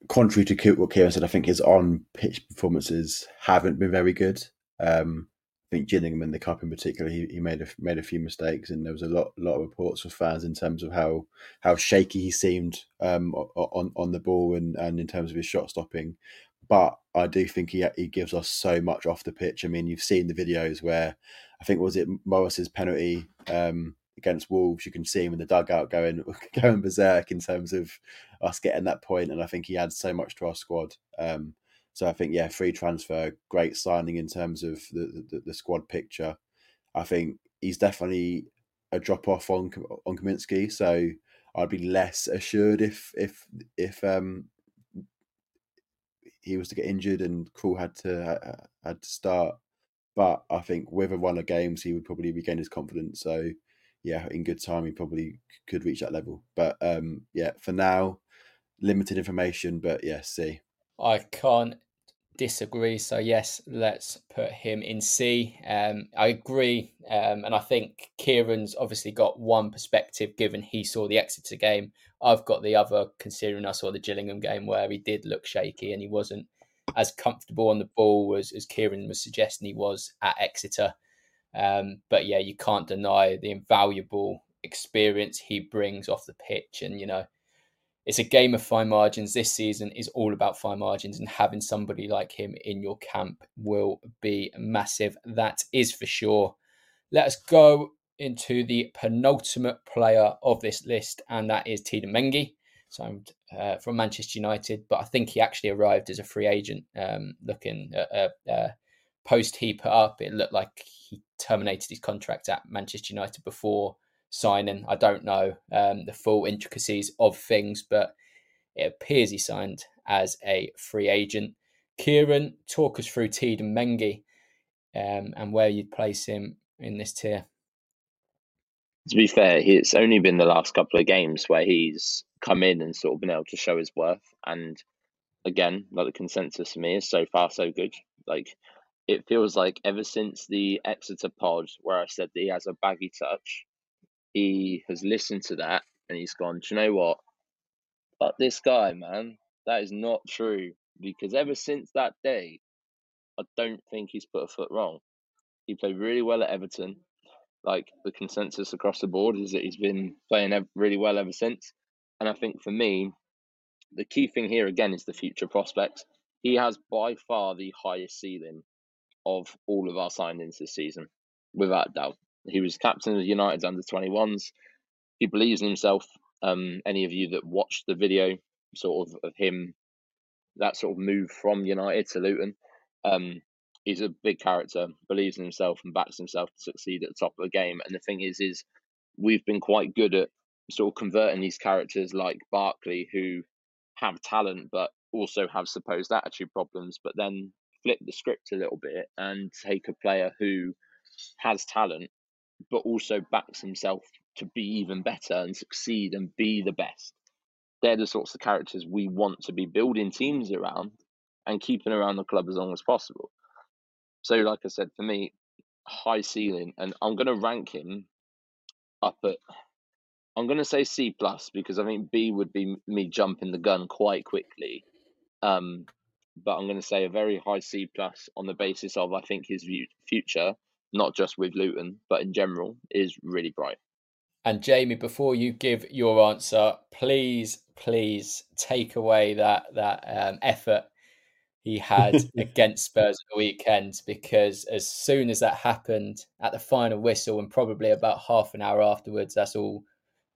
contrary to what Kieran said, I think his on pitch performances haven't been very good. Um, I think Gillingham in the cup in particular, he, he made a made a few mistakes, and there was a lot lot of reports from fans in terms of how how shaky he seemed um, on on the ball and, and in terms of his shot stopping. But I do think he he gives us so much off the pitch. I mean, you've seen the videos where I think was it Morris's penalty um, against Wolves. You can see him in the dugout going (laughs) going berserk in terms of us getting that point, and I think he adds so much to our squad. Um, so I think yeah, free transfer, great signing in terms of the the, the squad picture. I think he's definitely a drop off on on Kaminski, so I'd be less assured if if if um he was to get injured and Krul had to had to start. But I think with a run of games, he would probably regain his confidence. So yeah, in good time, he probably could reach that level. But um yeah, for now, limited information. But yeah, see. I can't disagree. So yes, let's put him in C. Um, I agree, um, and I think Kieran's obviously got one perspective given he saw the Exeter game. I've got the other, considering I saw the Gillingham game where he did look shaky and he wasn't as comfortable on the ball as, as Kieran was suggesting he was at Exeter. Um, but yeah, you can't deny the invaluable experience he brings off the pitch, and you know it's a game of fine margins. This season is all about fine margins, and having somebody like him in your camp will be massive. That is for sure. Let us go into the penultimate player of this list, and that is Teden Mengi. So uh, from Manchester United, but I think he actually arrived as a free agent. Um, looking at a, a post he put up, it looked like he terminated his contract at Manchester United before signing. I don't know um, the full intricacies of things, but it appears he signed as a free agent. Kieran, talk us through Teden Mengi um, and where you'd place him in this tier. To be fair, it's only been the last couple of games where he's come in and sort of been able to show his worth. And again, like the consensus for me is so far so good. Like it feels like ever since the Exeter pod where I said that he has a baggy touch, he has listened to that and he's gone, Do you know what? But this guy, man, that is not true. Because ever since that day, I don't think he's put a foot wrong. He played really well at Everton. Like the consensus across the board is that he's been playing really well ever since. And I think for me, the key thing here again is the future prospects. He has by far the highest ceiling of all of our signings this season, without doubt. He was captain of United's under 21s. He believes in himself. Um, any of you that watched the video, sort of of him, that sort of move from United to Luton, um, he's a big character, believes in himself, and backs himself to succeed at the top of the game. And the thing is, is we've been quite good at sort of converting these characters like Barkley, who have talent but also have supposed attitude problems, but then flip the script a little bit and take a player who has talent but also backs himself to be even better and succeed and be the best. They're the sorts of characters we want to be building teams around and keeping around the club as long as possible. So, like I said, for me, high ceiling, and I'm going to rank him up at. I'm going to say C plus because I think B would be me jumping the gun quite quickly. Um, but I'm going to say a very high C plus on the basis of I think his future, not just with Luton, but in general, is really bright. And Jamie, before you give your answer, please, please take away that that um, effort he had (laughs) against Spurs at the weekend because as soon as that happened at the final whistle and probably about half an hour afterwards, that's all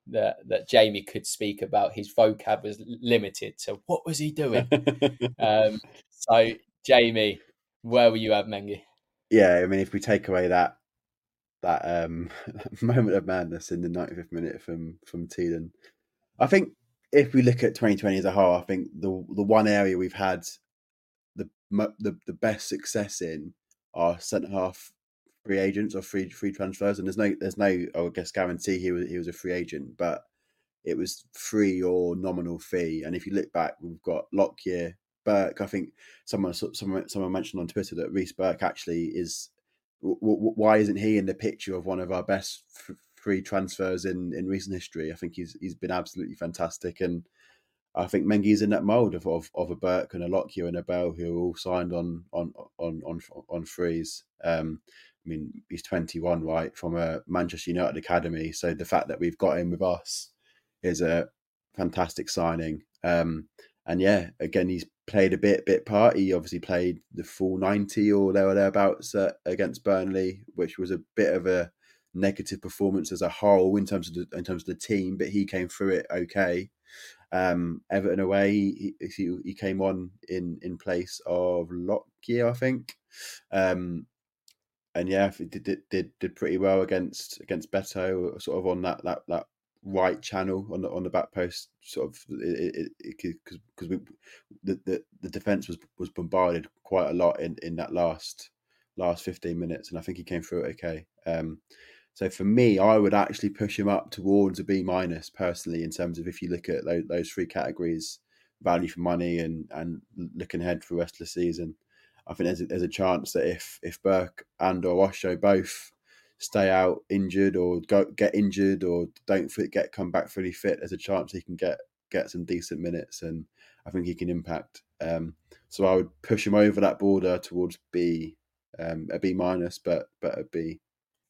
that that Jamie could speak about. His vocab was limited. So what was he doing? (laughs) um, so Jamie, where were you at Mengi? Yeah, I mean, if we take away that that um, (laughs) moment of madness in the 95th minute from from Teden, I think if we look at 2020 as a whole, I think the the one area we've had the the, the best success in are centre half free agents or free free transfers, and there's no there's no I guess guarantee he was he was a free agent, but it was free or nominal fee. And if you look back, we've got Lockyer, Burke. I think someone someone someone mentioned on Twitter that Reece Burke actually is. W- w- why isn't he in the picture of one of our best f- free transfers in, in recent history? I think he's he's been absolutely fantastic, and I think Mengi's in that mould of, of, of a Burke and a Lockyer and a Bell who are all signed on on on on on frees. Um, I mean, he's 21, right, from a Manchester United academy. So the fact that we've got him with us is a fantastic signing. Um, and yeah, again, he's played a bit bit part. He obviously played the full 90 or there or thereabouts uh, against Burnley, which was a bit of a negative performance as a whole in terms of the, in terms of the team, but he came through it okay. Um, Everton away, he, he, he came on in in place of Lockyer, I think. Um, and yeah, did, did did pretty well against against Beto, sort of on that that that right channel on the on the back post, sort of because because we the, the the defense was was bombarded quite a lot in in that last last fifteen minutes, and I think he came through it okay. Um, so for me, I would actually push him up towards a B minus personally in terms of if you look at those, those three categories, value for money and and looking ahead for the rest of the season. I think there's a, there's a chance that if if Burke and or Osho both stay out injured or go get injured or don't fit, get come back fully fit, there's a chance he can get get some decent minutes and I think he can impact. Um, so I would push him over that border towards B, um, a B minus, but but a B.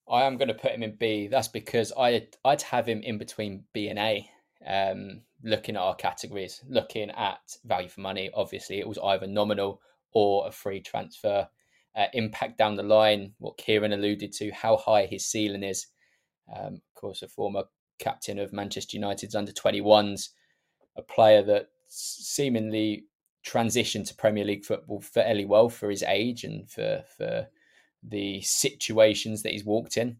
I am going to put him in B. That's because I I'd have him in between B and A. Um, looking at our categories, looking at value for money, obviously it was either nominal or a free transfer. Uh, impact down the line, what Kieran alluded to, how high his ceiling is. Um, of course, a former captain of Manchester United's under 21s, a player that seemingly transitioned to Premier League football fairly well for his age and for, for the situations that he's walked in.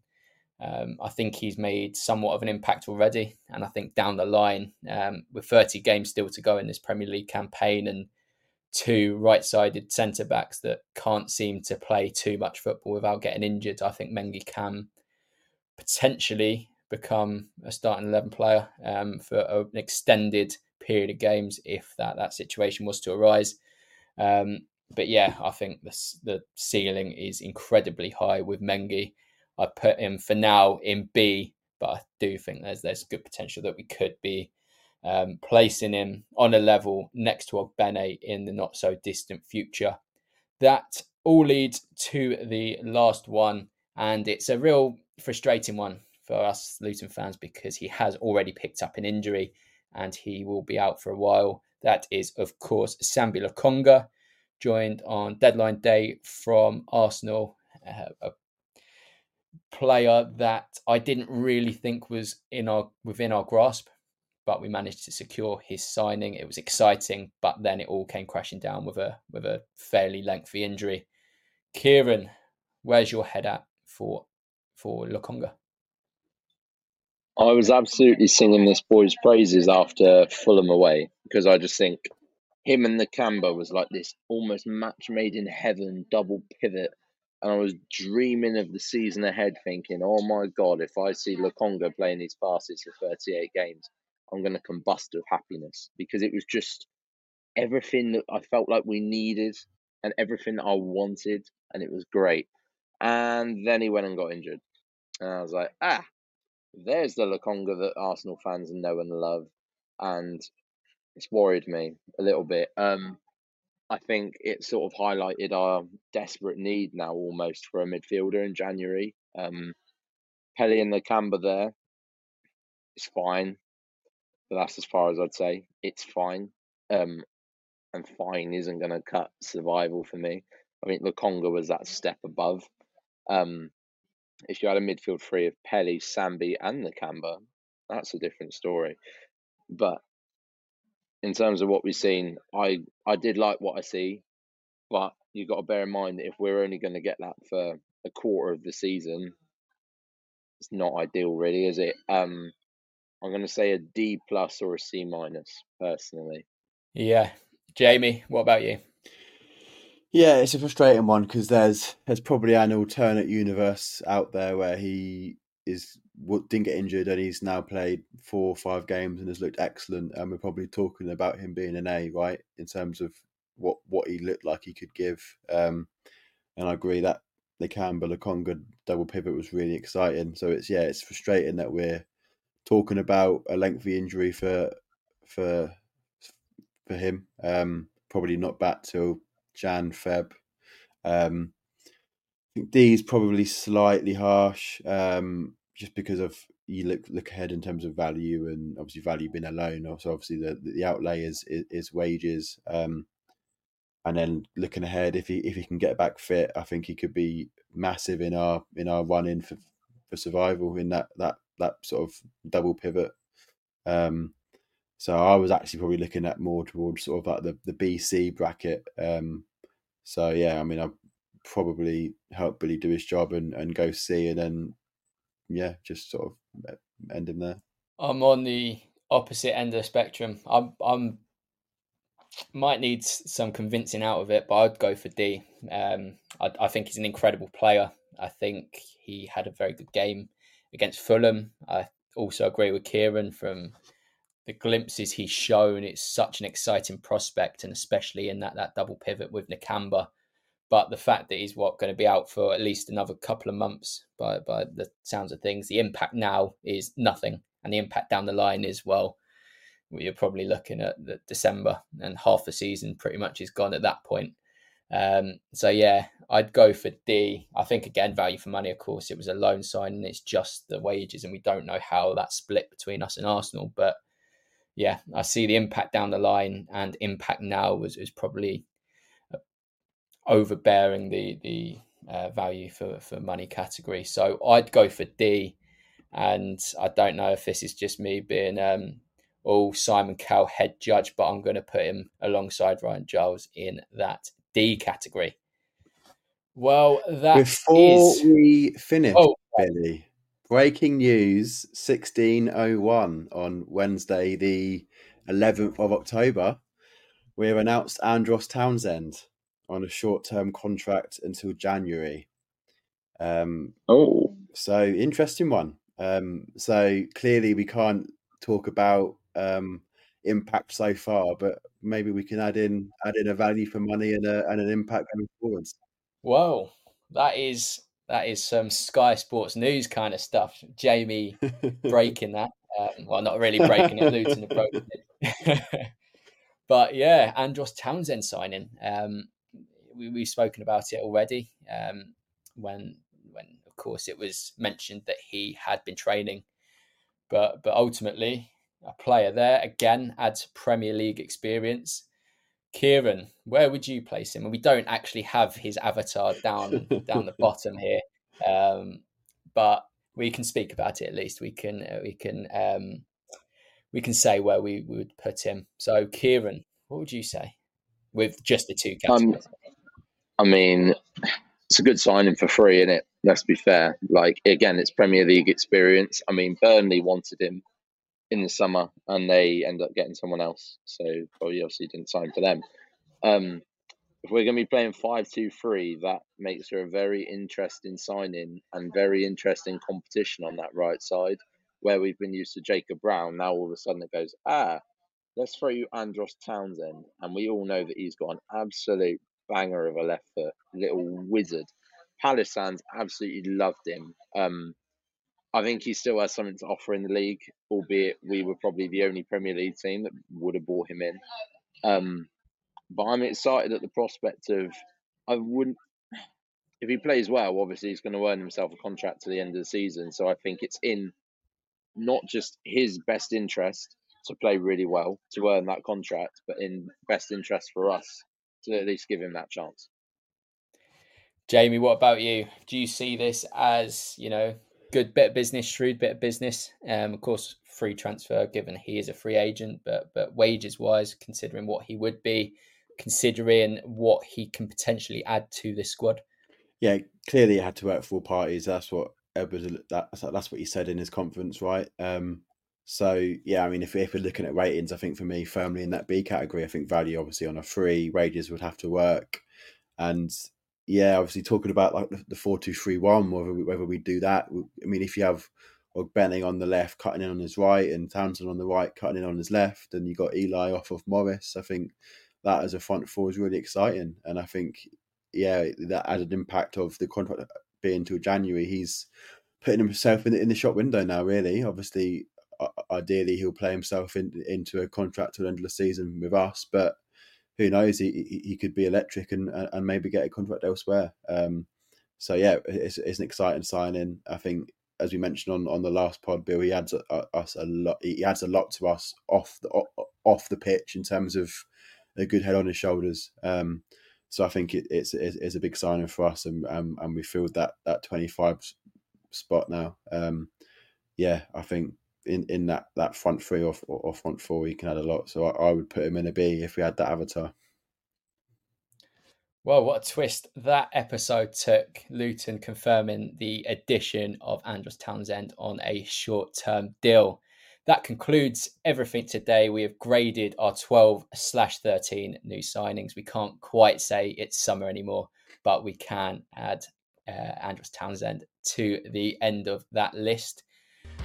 Um, I think he's made somewhat of an impact already. And I think down the line, um, with 30 games still to go in this Premier League campaign and two right sided centre backs that can't seem to play too much football without getting injured. I think Mengi can potentially become a starting 11 player um, for an extended period of games if that, that situation was to arise. Um, but yeah, I think the, the ceiling is incredibly high with Mengi. I put him for now in B, but I do think there's there's good potential that we could be um, placing him on a level next to Ogbene in the not so distant future. That all leads to the last one, and it's a real frustrating one for us Luton fans because he has already picked up an injury and he will be out for a while. That is, of course, Sambi Lokonga, joined on deadline day from Arsenal, uh, a player that I didn't really think was in our within our grasp but we managed to secure his signing. It was exciting, but then it all came crashing down with a with a fairly lengthy injury. Kieran, where's your head at for for Lokonga? I was absolutely singing this boy's praises after Fulham away because I just think him and the Nakamba was like this almost match made in heaven double pivot. And I was dreaming of the season ahead, thinking, oh my God, if I see Lokonga playing these passes for 38 games, I'm going to combust with happiness because it was just everything that I felt like we needed and everything that I wanted, and it was great. And then he went and got injured, and I was like, ah, there's the Lokonga that Arsenal fans know and love, and it's worried me a little bit. Um, I think it sort of highlighted our desperate need now almost for a midfielder in January. Um, Pelly and Nakamba there, it's fine, but that's as far as I'd say. It's fine. Um, and fine isn't going to cut survival for me. I think Lokonga was that step above. Um, if you had a midfield three of Pelly, Sambi, and Nakamba, that's a different story. But in terms of what we've seen, I I did like what I see, but you've got to bear in mind that if we're only going to get that for a quarter of the season, it's not ideal, really, is it? Um, I'm going to say a D plus or a C minus personally. Yeah, Jamie, what about you? Yeah, it's a frustrating one because there's there's probably an alternate universe out there where he is didn't get injured and he's now played four or five games and has looked excellent. And we're probably talking about him being an A, right, in terms of what what he looked like he could give. Um, and I agree that the Campbell Lokonga double pivot was really exciting. So it's yeah, it's frustrating that we're talking about a lengthy injury for for for him. Um, probably not back till Jan Feb. Um, I think D is probably slightly harsh, um, just because of you look look ahead in terms of value and obviously value being a loan. Also, obviously the the outlay is is, is wages. Um, and then looking ahead, if he if he can get back fit, I think he could be massive in our in our run in for for survival in that that that sort of double pivot. Um, so I was actually probably looking at more towards sort of like the, the BC bracket. Um, so yeah, I mean, I probably help Billy do his job and, and go see, and then yeah, just sort of uh, end him there. I'm on the opposite end of the spectrum. I'm I'm might need some convincing out of it, but I'd go for D. Um, I, I think he's an incredible player. I think he had a very good game against Fulham. I also agree with Kieran from the glimpses he's shown, it's such an exciting prospect, and especially in that that double pivot with Nakamba. But the fact that he's what going to be out for at least another couple of months, by by the sounds of things, the impact now is nothing, and the impact down the line is well, you're probably looking at December, and half the season pretty much is gone at that point. Um, so yeah, I'd go for D. I think again, value for money. Of course, it was a loan sign, and it's just the wages, and we don't know how that split between us and Arsenal, but yeah, I see the impact down the line, and impact now was is probably overbearing the the uh, value for for money category. So I'd go for D, and I don't know if this is just me being um, all Simon Cowell head judge, but I'm going to put him alongside Ryan Giles in that D category. Well, that before is... we finish, oh, Billy, Breaking news 1601 on Wednesday, the 11th of October. We have announced Andros Townsend on a short term contract until January. Um, oh. So, interesting one. Um, so, clearly, we can't talk about um, impact so far, but maybe we can add in add in a value for money and, a, and an impact going forwards. Whoa, that is that is some Sky Sports News kind of stuff. Jamie (laughs) breaking that. Um, well, not really breaking it. Luton have broken it. but yeah, Andros Townsend signing. Um, we, we've spoken about it already. Um, when when of course it was mentioned that he had been training, but but ultimately a player there again adds Premier League experience. Kieran, where would you place him? And we don't actually have his avatar down (laughs) down the bottom here, um, but we can speak about it at least. We can uh, we can um, we can say where we, we, would put him. So, Kieran, what would you say with just the two um, categories? Um, I mean, it's a good signing for free, isn't it? Let's be fair. Like again, it's Premier League experience. I mean, Burnley wanted him in the summer, and they end up getting someone else. So probably obviously didn't sign for them. Um, if we're going to be playing five two three, that makes for a very interesting signing and very interesting competition on that right side, where we've been used to Jacob Brown. Now all of a sudden it goes, ah, let's throw you Andros Townsend, and we all know that he's got an absolute banger of a left foot, little wizard. Palace fans absolutely loved him. Um, I think he still has something to offer in the league, albeit we were probably the only Premier League team that would have bought him in. Um, but I'm excited at the prospect of. I wouldn't. If he plays well, obviously he's going to earn himself a contract to the end of the season. So I think it's in not just his best interest to play really well to earn that contract, but in best interest for us to at least give him that chance. Jamie, what about you? Do you see this as you know good bit of business, shrewd bit of business? Um, of course, free transfer given he is a free agent, but but wages wise, considering what he would be, considering what he can potentially add to this squad. Yeah, clearly it had to work for all parties. That's what Edwards. That's that's what he said in his conference, right? Um, so yeah, I mean, if, if we're looking at ratings, I think for me, firmly in that B category, I think value obviously on a free wages would have to work, and yeah, obviously talking about like the four two three one, whether we, whether we do that. I mean, if you have Benning on the left, cutting in on his right, and Townsend on the right, cutting in on his left, and you got Eli off of Morris. I think that as a front four is really exciting, and I think yeah, that added impact of the contract being till January, he's putting himself in the, in the shop window now. Really, obviously, ideally he'll play himself in, into a contract to the end of the season with us, but who knows? He he could be electric and and maybe get a contract elsewhere. Um, so yeah, it's, it's an exciting signing. I think, as we mentioned on, on the last pod, Bill, he adds a, us a lot. He adds a lot to us off the off the pitch in terms of a good head on his shoulders. Um, so I think it, it's, it's a big signing for us, and um, and we filled that that twenty five spot now. Um, yeah, I think in, in that, that front three or, or front four, he can add a lot. So I, I would put him in a B if we had that avatar. Well, what a twist that episode took. Luton confirming the addition of Andros Townsend on a short term deal. That concludes everything today. We have graded our 12 slash 13 new signings. We can't quite say it's summer anymore, but we can add uh, Andros Townsend to the end of that list.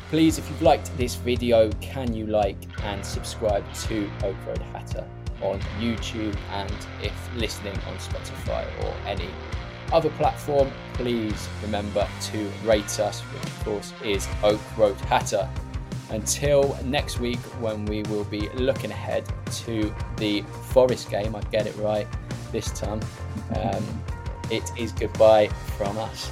Please, if you've liked this video, can you like and subscribe to Oak Road Hatter on YouTube? And if listening on Spotify or any other platform, please remember to rate us, which of course is Oak Road Hatter. Until next week, when we will be looking ahead to the Forest game, I get it right this time. Um, it is goodbye from us.